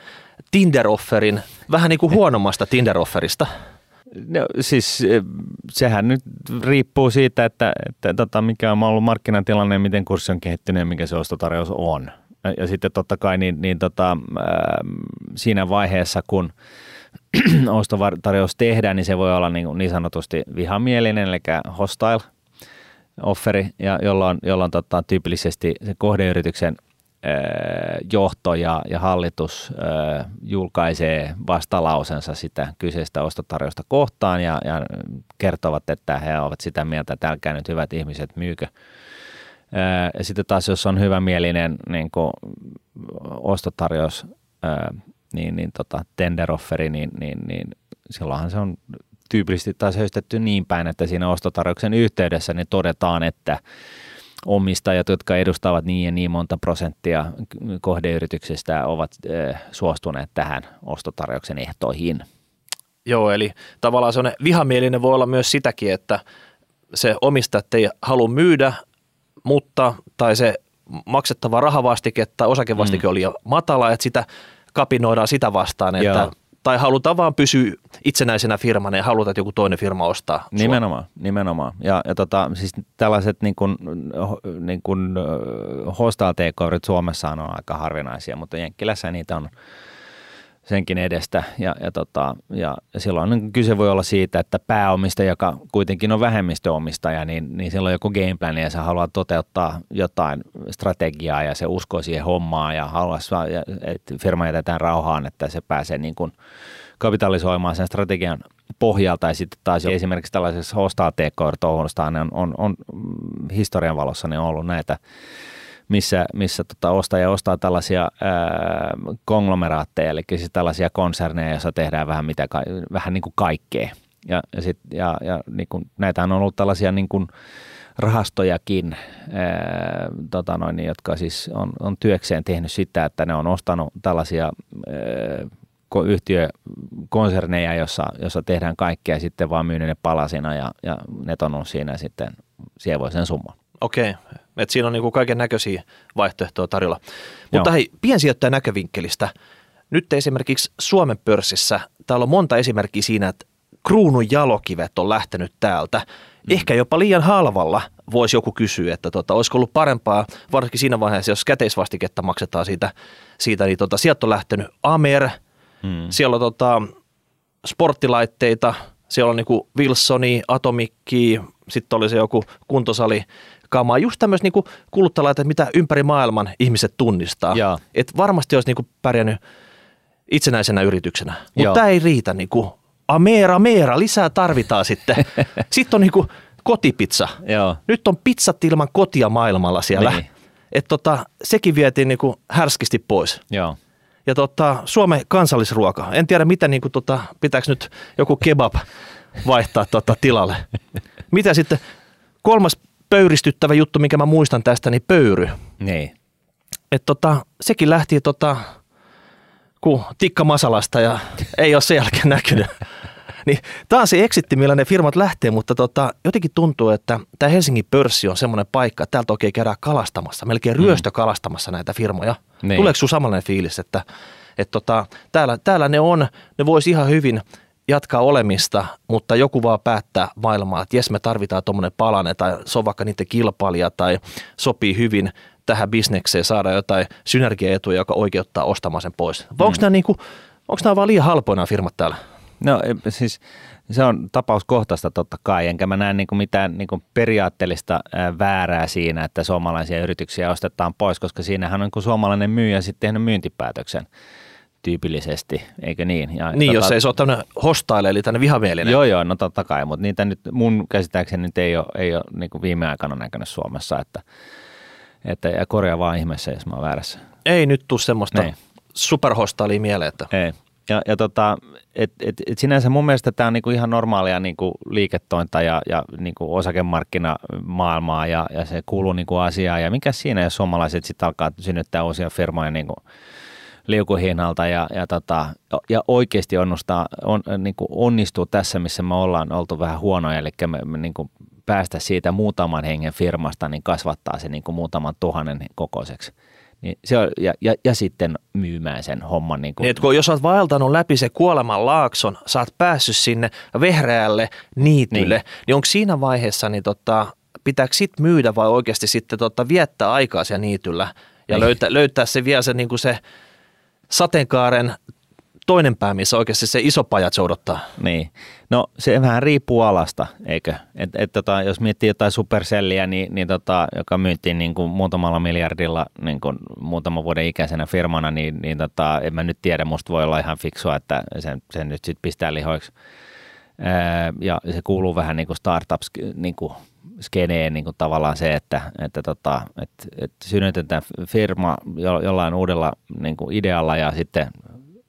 Tinder-offerin vähän niin kuin huonommasta Tinder-offerista? No, siis eh, sehän nyt riippuu siitä, että, että tota, mikä on ollut markkinatilanne, miten kurssi on kehittynyt ja mikä se ostotarjous on. Ja sitten totta kai niin, niin tota, äh, siinä vaiheessa, kun ostotarjous tehdään, niin se voi olla niin, niin sanotusti vihamielinen, eli hostile offeri, ja jolloin, jolloin tota, tyypillisesti se kohdeyrityksen äh, johto ja, ja hallitus äh, julkaisee vastalausensa sitä kyseistä ostotarjousta kohtaan ja, ja kertovat, että he ovat sitä mieltä, että älkää nyt hyvät ihmiset myykö ja sitten taas, jos on hyvämielinen niin ostotarjous, niin, niin tota, tender-offeri, niin, niin, niin silloinhan se on tyypillisesti taas höystetty niin päin, että siinä ostotarjouksen yhteydessä niin todetaan, että omistajat, jotka edustavat niin ja niin monta prosenttia kohdeyrityksestä, ovat suostuneet tähän ostotarjouksen ehtoihin. Joo, eli tavallaan se vihamielinen voi olla myös sitäkin, että se omistajat ei halua myydä, mutta tai se maksettava rahavastike tai osakevastike mm. oli jo matala, että sitä kapinoidaan sitä vastaan, että Joo. tai halutaan vaan pysyä itsenäisenä firmana ja halutaan, että joku toinen firma ostaa. Sua. Nimenomaan, nimenomaan. Ja, ja tota, siis tällaiset niin kuin, niin kuin hostel Suomessa on aika harvinaisia, mutta Jenkkilässä niitä on senkin edestä. Ja, ja, tota, ja silloin niin kyse voi olla siitä, että pääomistaja, joka kuitenkin on vähemmistöomistaja, niin, niin silloin joku gameplan ja se haluaa toteuttaa jotain strategiaa ja se uskoo siihen hommaan ja haluaa, että firma jätetään rauhaan, että se pääsee niin kuin kapitalisoimaan sen strategian pohjalta ja sitten taas esimerkiksi tällaisessa hostaa TK-touhusta on, on, on, historian valossa niin on ollut näitä missä, missä tota ostaja ostaa tällaisia ää, konglomeraatteja, eli siis tällaisia konserneja, joissa tehdään vähän, mitä, vähän niin kuin kaikkea. Ja, ja, sit, ja, ja niin kuin, näitä on ollut tällaisia niin kuin rahastojakin, ää, tota noin, jotka siis on, on työkseen tehnyt sitä, että ne on ostanut tällaisia ää, yhtiökonserneja, jossa, jossa tehdään kaikkea ja sitten vaan myy ne palasina ja, ja ne on siinä sitten sievoisen summan. Okei, että siinä on niin kaiken näköisiä vaihtoehtoja tarjolla. Mutta Joo. hei, piensijoittajan näkövinkkelistä. Nyt esimerkiksi Suomen pörssissä, täällä on monta esimerkkiä siinä, että kruunun jalokivet on lähtenyt täältä. Mm. Ehkä jopa liian halvalla voisi joku kysyä, että tota, olisiko ollut parempaa, varsinkin siinä vaiheessa, jos käteisvastiketta maksetaan siitä, siitä niin tota, sieltä on lähtenyt Amer, mm. siellä on tota, sporttilaitteita, siellä on niinku Wilsoni, Atomikki, sitten oli se joku kuntosali, kamaa, just tämmöistä niinku kuluttajalaite, mitä ympäri maailman ihmiset tunnistaa. Et varmasti olisi niinku pärjännyt itsenäisenä yrityksenä, mutta tämä ei riitä. Niinku, ameera, meera, lisää tarvitaan sitten. sitten on niinku kotipizza. Joo. Nyt on pizzat ilman kotia maailmalla siellä. Niin. Et tota, sekin vietiin niinku härskisti pois. Joo. Ja tota, Suomen kansallisruoka. En tiedä, mitä niinku tota, pitääkö nyt joku kebab vaihtaa tota tilalle. Mitä sitten, kolmas pöyristyttävä juttu, minkä mä muistan tästä, niin pöyry. Niin. Et tota, sekin lähti tota, ku tikka masalasta ja ei ole sen jälkeen näkynyt. niin, tämä on se eksitti, millä ne firmat lähtee, mutta tota, jotenkin tuntuu, että tämä Helsingin pörssi on semmoinen paikka, että täältä oikein käydään kalastamassa, melkein mm. ryöstö kalastamassa näitä firmoja. Niin. Tuleeko sinulla samanlainen fiilis, että, että tota, täällä, täällä ne on, ne voisi ihan hyvin jatkaa olemista, mutta joku vaan päättää maailmaa, että jes me tarvitaan tuommoinen palane tai se on vaikka niiden kilpailija tai sopii hyvin tähän bisnekseen saada jotain synergiaetuja, joka oikeuttaa ostamaan sen pois. Vai mm. onko nämä, niinku, onko nämä vaan liian halpoina firmat täällä? No siis se on tapauskohtaista totta kai, enkä mä näe niin kuin mitään niin kuin periaatteellista väärää siinä, että suomalaisia yrityksiä ostetaan pois, koska siinähän on niin kuin suomalainen myyjä sitten tehnyt myyntipäätöksen tyypillisesti, eikö niin? Ja niin, tota, jos ei se ole tämmöinen hostaile, eli tänne vihamielinen. Joo, joo, no totta kai, mutta niitä nyt mun käsittääkseni nyt ei ole, ei ole niin kuin viime aikana näkynyt Suomessa, että, että ja korjaa vaan ihmeessä, jos mä oon väärässä. Ei nyt tule semmoista niin. superhostailia mieleen, että... Ei. Ja, ja tota, et, et, et sinänsä mun mielestä tämä on niinku ihan normaalia niinku liiketointa ja, ja niinku osakemarkkinamaailmaa ja, ja se kuuluu niinku asiaan. Ja mikä siinä, jos suomalaiset sitten alkaa synnyttää uusia firmoja niinku liukuhihnalta ja, ja, tota, ja oikeasti onnustaa, on, niinku onnistuu tässä, missä me ollaan oltu vähän huonoja, eli me, me niinku päästä siitä muutaman hengen firmasta, niin kasvattaa se niinku muutaman tuhannen kokoiseksi niin se on, ja, ja, ja, sitten myymään sen homman. Niin kuin. Niin, kun jos olet vaeltanut läpi se kuoleman laakson, sä oot päässyt sinne vehreälle niitylle, niin, niin onko siinä vaiheessa, niin tota, pitääkö sit myydä vai oikeasti sitten tota, viettää aikaa siellä niityllä ja niin. löytää, löytää se vielä se, niin kuin se sateenkaaren toinen pää, missä oikeasti se iso pajat odottaa. Niin. No se vähän riippuu alasta, eikö? Et, et, tota, jos miettii jotain Supercellia, niin, niin tota, joka myytiin niin kuin muutamalla miljardilla niin kuin muutaman vuoden ikäisenä firmana, niin, niin tota, en mä nyt tiedä, musta voi olla ihan fiksua, että sen, sen nyt sitten pistää lihoiksi. Ja se kuuluu vähän niin kuin startups niin kuin skeneen niin kuin tavallaan se, että, että, tota, että, että synnytetään firma jollain uudella niin kuin idealla ja sitten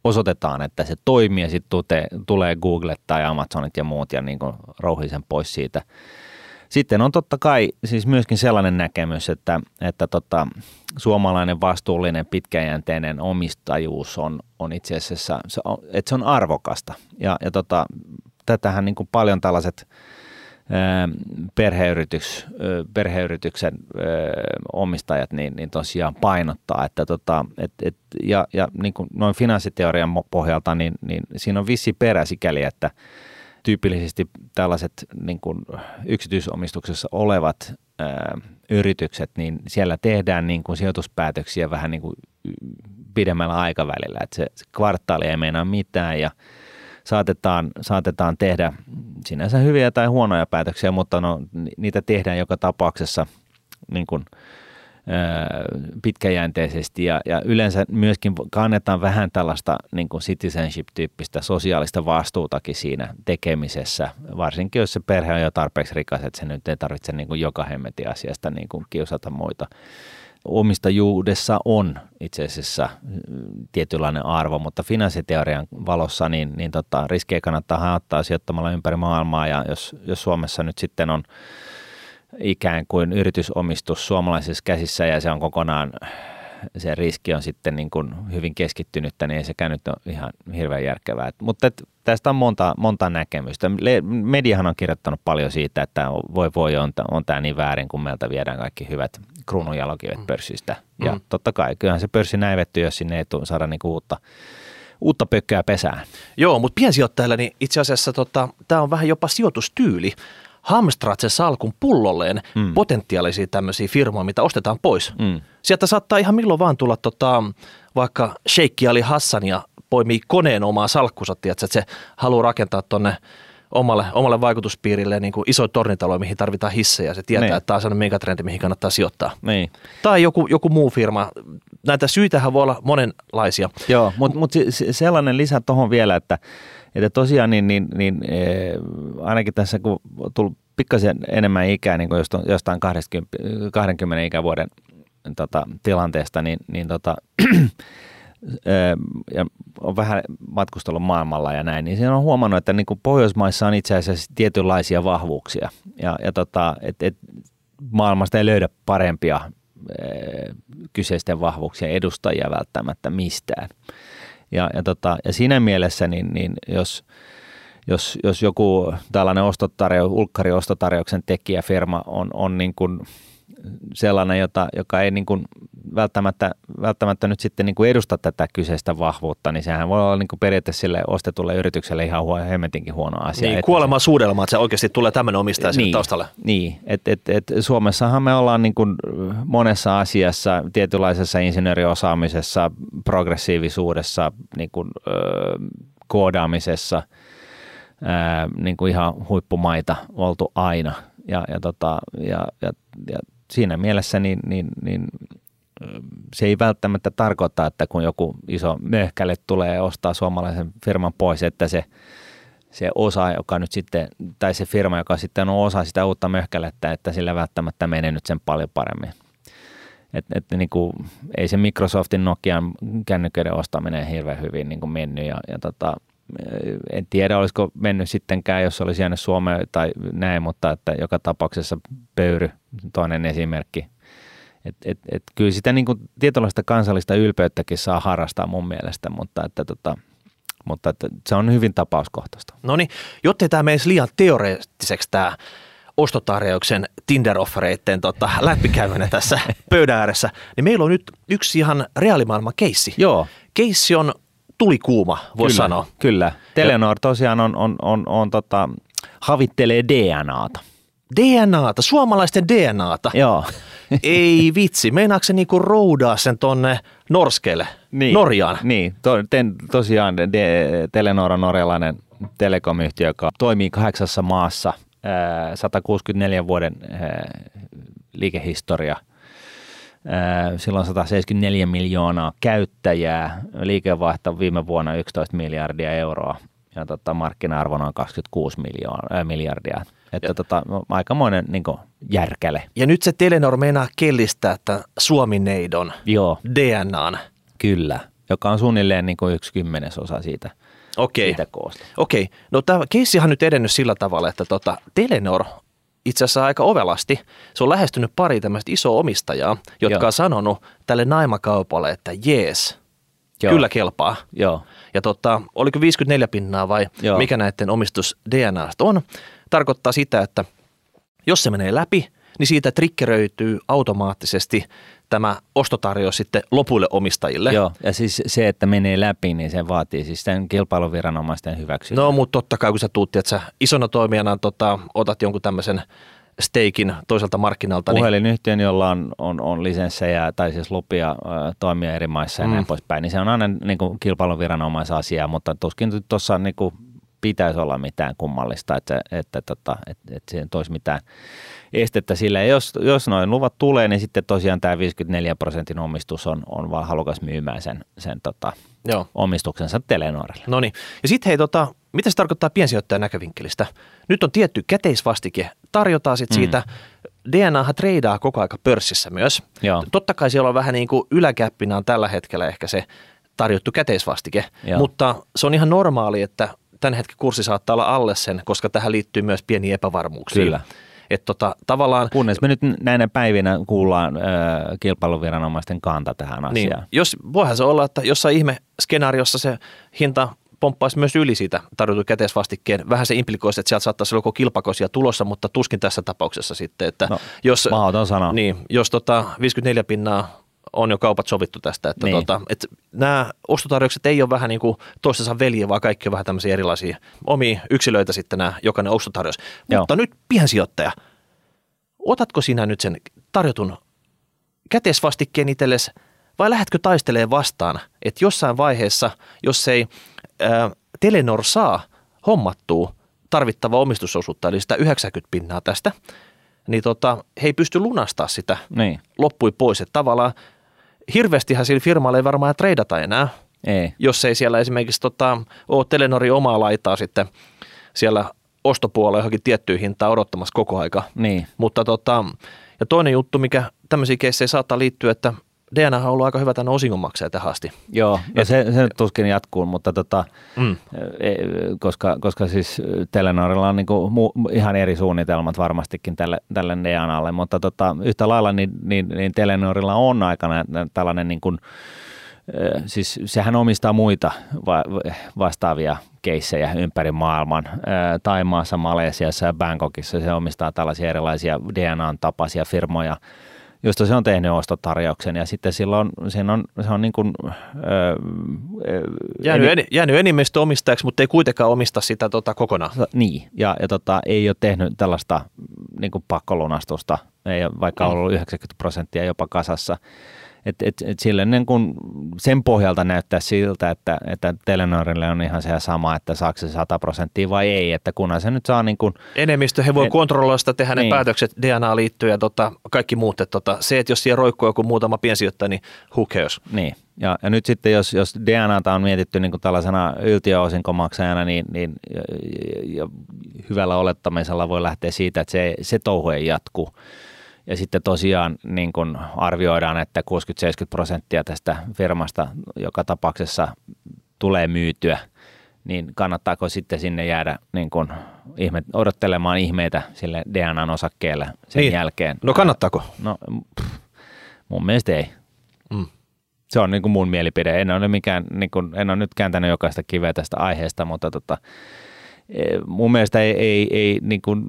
osoitetaan, että se toimii ja sitten tulee Google tai Amazonit ja muut ja niin rouhii sen pois siitä. Sitten on totta kai siis myöskin sellainen näkemys, että, että tota, suomalainen vastuullinen pitkäjänteinen omistajuus on, on itse asiassa, se on, että se on arvokasta. Ja, ja tota, tätähän niin kuin paljon tällaiset – perheyritys, perheyrityksen omistajat niin, niin tosiaan painottaa, että tota, et, et, ja, ja niin kuin noin finanssiteorian pohjalta, niin, niin siinä on vissi perä sikäli, että tyypillisesti tällaiset niin kuin yksityisomistuksessa olevat yritykset, niin siellä tehdään niin kuin sijoituspäätöksiä vähän niin kuin pidemmällä aikavälillä, että se, se kvartaali ei meinaa mitään ja saatetaan, saatetaan tehdä sinänsä hyviä tai huonoja päätöksiä, mutta no, niitä tehdään joka tapauksessa niin kuin, pitkäjänteisesti. Ja, ja yleensä myöskin kannetaan vähän tällaista niin kuin citizenship-tyyppistä sosiaalista vastuutakin siinä tekemisessä, varsinkin jos se perhe on jo tarpeeksi rikas, että se nyt ei tarvitse niin kuin joka hemmetin asiasta niin kuin kiusata muita. Omistajuudessa on itse asiassa mm, tietynlainen arvo, mutta finanssiteorian valossa niin, niin tota, riskejä kannattaa haottaa sijoittamalla ympäri maailmaa. Ja jos, jos Suomessa nyt sitten on ikään kuin yritysomistus suomalaisissa käsissä ja se on kokonaan se riski on sitten niin kuin hyvin keskittynyt, niin ei sekään nyt ole ihan hirveän järkevää. Mutta et, tästä on monta, monta näkemystä. Mediahan on kirjoittanut paljon siitä, että voi voi on, on tämä niin väärin, kun meiltä viedään kaikki hyvät kruununjalokivet mm. pörssistä. Ja mm. totta kai, kyllähän se pörssi näivettyy, jos sinne ei tule saada niinku uutta, uutta pökköä pesään. Joo, mutta piensijoittajille niin itse asiassa tota, tämä on vähän jopa sijoitustyyli. Hamstrat se salkun pullolleen mm. potentiaalisia tämmöisiä firmoja, mitä ostetaan pois. Mm. Sieltä saattaa ihan milloin vaan tulla tota, vaikka Sheikki Ali Hassan ja poimii koneen omaa salkkunsa, että se haluaa rakentaa tuonne omalle, omalle vaikutuspiirille niin kuin iso tornitalo, mihin tarvitaan hissejä. Se tietää, niin. että tämä on sellainen megatrendi, mihin kannattaa sijoittaa. Niin. Tai joku, joku muu firma. Näitä syitähän voi olla monenlaisia. Joo, mutta mut sellainen lisä tuohon vielä, että, että tosiaan niin, niin, niin eh, ainakin tässä kun tullut pikkasen enemmän ikää niin kuin jostain 20, 20 ikävuoden tota, tilanteesta, niin, niin tota, ja on vähän matkustellut maailmalla ja näin, niin siinä on huomannut, että niin kuin Pohjoismaissa on itse asiassa tietynlaisia vahvuuksia ja, ja tota, et, et maailmasta ei löydä parempia e, kyseisten vahvuuksien edustajia välttämättä mistään. Ja, ja, tota, ja siinä mielessä, niin, niin jos, jos, jos joku tällainen ostotarjou, ulkkari ostotarjouksen tekijäfirma on, on niin kuin sellainen, jota, joka ei niin kuin välttämättä, välttämättä nyt sitten niin kuin edusta tätä kyseistä vahvuutta, niin sehän voi olla niin kuin periaatteessa sille ostetulle yritykselle ihan huo, hemmetinkin huono asia. Niin, kuolemaan suudelma, että se oikeasti tulee tämmöinen omistaja niin, taustalle. Niin, että et, et Suomessahan me ollaan niin kuin monessa asiassa, tietynlaisessa insinööriosaamisessa, progressiivisuudessa, niin kuin, ö, koodaamisessa, ö, niin kuin ihan huippumaita oltu aina. Ja, ja, tota, ja, ja, ja siinä mielessä niin, niin, niin se ei välttämättä tarkoita, että kun joku iso möhkäle tulee ostaa suomalaisen firman pois, että se, se osa, joka nyt sitten, tai se firma, joka sitten on osa sitä uutta möhkälettä, että sillä välttämättä menee nyt sen paljon paremmin. Et, et niin kuin, ei se Microsoftin Nokian kännyköiden ostaminen hirveän hyvin niin kuin mennyt ja, ja tota, en tiedä olisiko mennyt sittenkään, jos olisi jäänyt Suomeen tai näin, mutta että joka tapauksessa pöyry, toinen esimerkki. Et, et, et kyllä sitä niin kuin tietynlaista kansallista ylpeyttäkin saa harrastaa mun mielestä, mutta, että tota, mutta että se on hyvin tapauskohtaista. No niin, jottei tämä menisi liian teoreettiseksi tämä ostotarjouksen Tinder-offereiden tota, läpikäyminen tässä pöydän ääressä, niin meillä on nyt yksi ihan reaalimaailman keissi. Joo. Keissi on tuli kuuma, voisi kyllä, sanoa. Kyllä. Telenor tosiaan on, on, on, on tota, havittelee DNAta. DNAta, suomalaisten DNAta. Joo. Ei vitsi, meinaako se niinku roudaa sen tonne Norskelle, niin, Norjaan? Niin, to, ten, tosiaan de, Telenor on norjalainen telekomyhtiö, joka toimii kahdeksassa maassa, ää, 164 vuoden liikehistoria. Silloin 174 miljoonaa käyttäjää, liikevaihto viime vuonna 11 miljardia euroa ja tota, markkina-arvo noin 26 miljoonaa, ää, miljardia. Että tota, aikamoinen niin järkäle. Ja nyt se Telenor meinaa kellistää että Suomi-neidon Joo. DNAn. Kyllä, joka on suunnilleen niin kuin yksi kymmenesosa siitä, Okei. siitä koosta. Okei, no tämä keissihan nyt edennyt sillä tavalla, että tota, Telenor itse asiassa aika ovelasti, se on lähestynyt pari tämmöistä isoa omistajaa, jotka Joo. on sanonut tälle naimakaupalle, että jees, Joo. kyllä kelpaa. Joo, Ja tota, oliko 54 pinnaa vai Joo. mikä näiden omistus DNAsta on, tarkoittaa sitä, että jos se menee läpi, niin siitä triggeröityy automaattisesti tämä ostotarjous sitten lopuille omistajille. Joo. ja siis se, että menee läpi, niin se vaatii siis sen kilpailuviranomaisten hyväksynnän. No, mutta totta kai kun sä tuutti, että sä isona toimijana tota, otat jonkun tämmöisen steikin toiselta markkinalta, niin Puhelinyhtiön, jolla on, on, on lisenssejä tai siis lupia ö, toimia eri maissa ja Mm. näin poispäin, niin se on aina niin kuin kilpailuviranomaisia, mutta tuskin tuossa niin kuin pitäisi olla mitään kummallista, että, että, tota, että, että siihen toisi mitään estettä sille. Ja jos, jos noin luvat tulee, niin sitten tosiaan tämä 54 prosentin omistus on, on vaan halukas myymään sen, sen tota, joo. omistuksensa Telenorille. No niin. Ja sitten hei, tota, mitä se tarkoittaa piensijoittajan näkövinkkelistä? Nyt on tietty käteisvastike. Tarjotaan sitten Mm. siitä, DNAhan treidaa koko aika pörssissä myös. Joo. Totta kai siellä on vähän niin kuin yläkäppinä on tällä hetkellä ehkä se tarjottu käteisvastike, Joo. mutta se on ihan normaali, että tämän hetken kurssi saattaa olla alle sen, koska tähän liittyy myös pieniä epävarmuuksia. Kyllä. Että tota, tavallaan Kunnes me nyt näinä päivinä kuullaan ö, kilpailuviranomaisten kanta tähän Niin, asiaan. jos, voihan se olla, että jossain ihme skenaariossa se hinta pomppaisi myös yli siitä tarjotun käteisvastikkeen. Vähän se implikoisi, että sieltä saattaisi olla joko kilpakosia tulossa, mutta tuskin tässä tapauksessa sitten, että No, jos, sanoa. niin, jos tota 54 pinnaa on jo kaupat sovittu tästä, että Niin. tota, että nämä ostotarjoukset ei ole vähän niin kuin toistensa veljiä, vaan kaikki on vähän tämmöisiä erilaisia omia yksilöitä sitten nämä jokainen ostotarjous. Joo. Mutta nyt piensijoittaja, otatko sinä nyt sen tarjotun käteisvastikkeen itsellesi vai lähdetkö taistelemaan vastaan, että jossain vaiheessa, jos ei ää, Telenor saa hommattua tarvittavaa omistusosuutta, eli sitä 90 pinnaa tästä, niin tota, he ei pysty lunastaa sitä Niin, loppui pois. Että tavallaan hirveästihän sillä firmalla ei varmaan treidata enää, ei. jos ei siellä esimerkiksi tota, ole Telenori omaa laitaa sitten siellä ostopuolella johonkin tiettyyn hintaan odottamassa koko aika. Niin, Mutta tota, ja toinen juttu, mikä tämmöisiä keissejä saattaa liittyä, että DNA on ollut aika hyvä tänne osingonmaksaja tähän asti. joo, no Et- se, se tuskin jatkuu, mutta tota, Mm. e, koska, koska siis Telenorilla on niinku mu, ihan eri suunnitelmat varmastikin tälle, tälle DNAlle, mutta tota, yhtä lailla niin, niin, niin Telenorilla on aikana tällainen niin kuin, ö, siis sehän omistaa muita va- vastaavia keissejä ympäri maailman. Ö, Taimaassa, Malesiassa ja Bangkokissa se omistaa tällaisia erilaisia DNA-tapaisia firmoja, josta se on tehnyt ostotarjouksen ja sitten silloin siinä on, se on niin kuin, ö, Jäänyt, eni, jäänyt enemmistöomistajaksi, mutta ei kuitenkaan omista sitä tota, kokonaan. Niin, ja, ja tota, ei ole tehnyt tällaista niin kuin pakkolunastusta, ei ole vaikka ollut 90 prosenttia jopa kasassa. Et, et, et sille niin kun sen pohjalta näyttää siltä, että, että Telenorille on ihan se sama, että saako se 100 prosenttia vai ei, että kunhan se nyt saa niin kun, Enemmistö, he voi sitä, tehdä ne Niin. päätökset DNA liittyen ja tota, kaikki muut. Että tota, se, että jos siellä roikkuu joku muutama piensijoittaja, niin who cares? niin. Ja, ja nyt sitten, jos, jos DNAta on mietitty niin kuin tällaisena yltiöosinkomaksajana, niin, niin ja, ja, ja hyvällä olettamisella voi lähteä siitä, että se, se touhu ei jatku. Ja sitten tosiaan niin kuin arvioidaan, että 60-70 prosenttia tästä firmasta joka tapauksessa tulee myytyä, niin kannattaako sitten sinne jäädä niin kuin ihme, odottelemaan ihmeitä sille DNA-osakkeelle sen Niin. jälkeen? No kannattaako? No pff, mun mielestä ei. Mm. Se on niin kuin mun mielipide. En ole, mikään, niin kuin, en ole nyt kääntänyt jokaista kiveä tästä aiheesta, mutta tota, mun mielestä ei, ei, ei niin kuin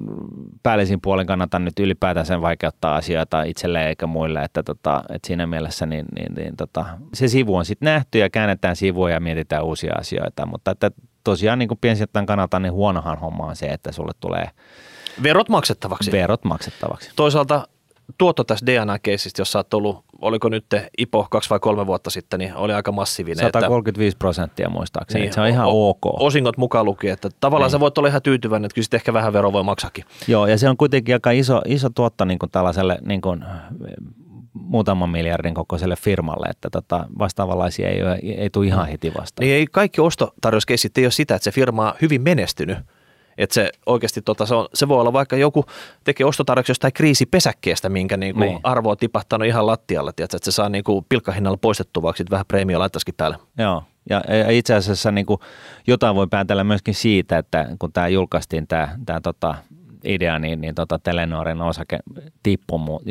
päällisin puolen kannata nyt ylipäätään sen vaikeuttaa asioita itselleen eikä muille, että, tota, että siinä mielessä niin, niin, niin, tota, se sivu on sitten nähty ja käännetään sivua ja mietitään uusia asioita, mutta että tosiaan niin kuin piensijoittajan kannalta niin huonohan homma on se, että sulle tulee Verot maksettavaksi. verot maksettavaksi. Toisaalta tuotto tästä DNA-keisistä, jos sä oot ollut, oliko nyt IPO kaksi vai kolme vuotta sitten, niin oli aika massiivinen. että- 135 prosenttia muistaakseni, Niin, se on ihan o- ok. Osingot mukaan lukien, että tavallaan Niin. sä voit olla ihan tyytyväinen, että kyllä sit ehkä vähän veroa voi maksakin. Joo, ja se on kuitenkin aika iso, iso tuotto niin kuin tällaiselle niin kuin, muutaman miljardin kokoiselle firmalle, että tota, vastaavanlaisia ei, ole- ei tule ihan heti vastaan. Niin ei kaikki ostotarjouskeisit ei ole sitä, että se firma on hyvin menestynyt. Että se oikeasti, tota, se, on, se voi olla vaikka joku tekee ostotarjouksen jostain kriisipesäkkeestä, minkä niinku Niin. arvo on tipahtanut ihan lattialle, tiedätkö, että se saa niinku pilkkahinnalla poistettua, vaikka vähän preemio laittaisikin päälle. Joo, ja, ja itse asiassa niin kuin, jotain voi päätellä myöskin siitä, että kun tämä julkaistiin tämä, tämä tota, idea, niin, niin tota Telenorin osake tippui mu-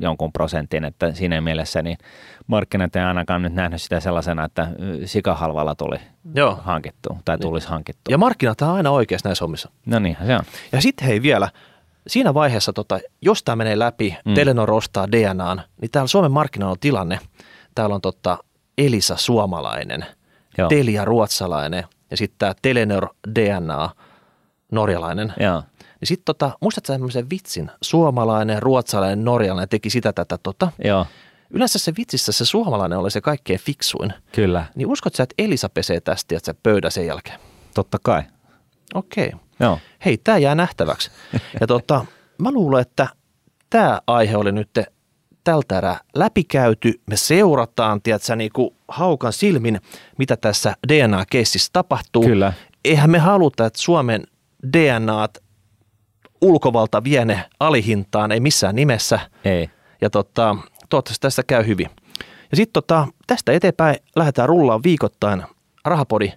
jonkun prosentin, että siinä mielessä niin markkinat ei ainakaan nyt nähnyt sitä sellaisena, että sikahalvalla tuli Joo. hankittu tai tulisi hankittu. Ja markkinat on aina oikeassa näissä hommissa. No niin, se on. Ja sitten hei vielä, siinä vaiheessa, tota, jos tämä menee läpi. Mm. Telenor ostaa DNAn, niin täällä Suomen markkinoilla on tilanne. Täällä on tota Elisa suomalainen, Joo. Telia ruotsalainen ja sitten tämä Telenor DNA norjalainen. Joo. Niin sitten tota, muistatko sä tämmöisen vitsin, suomalainen, ruotsalainen, norjalainen teki sitä tätä tota. Joo, Yleensä se vitsissä se suomalainen oli se kaikkein fiksuin. kyllä, Niin uskot sä, että Elisa pesee tästä että se pöydä sen jälkeen? totta kai. Okei. Joo, hei, tämä jää nähtäväksi. Ja tota, mä luulen, että tämä aihe oli nyt tältä erää läpikäyty. Me seurataan, tiedätkö, niin kuin haukan silmin, mitä tässä DNA-keississä tapahtuu. kyllä. Eihän me haluta, että Suomen DNAt ulkovalta vie ne alihintaan, ei missään nimessä. Ei. Ja tota, toivottavasti tästä käy hyvin. Ja sitten tota, tästä eteenpäin lähdetään rullaan viikoittain rahapodi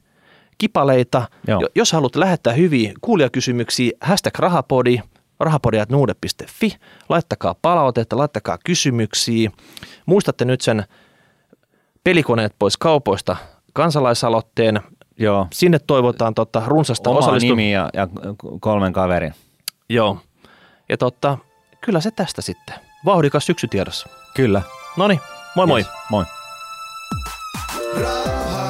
kipaleita. Joo. Jo- Jos haluat lähettää hyviä kuulijakysymyksiä, hashtag rahapodi, rahapodi.nuude.fi, laittakaa palautetta, laittakaa kysymyksiä. Muistatte nyt sen pelikoneet pois kaupoista kansalaisaloitteen. Joo, Sinne toivotaan tota, runsasta oma osallistu- nimi ja, ja kolmen kaverin. Joo. Ja tota, kyllä se tästä sitten. Vauhdikas syksy tiedossa. Kyllä. Noni, moi moi. Yes. Moi. Raha.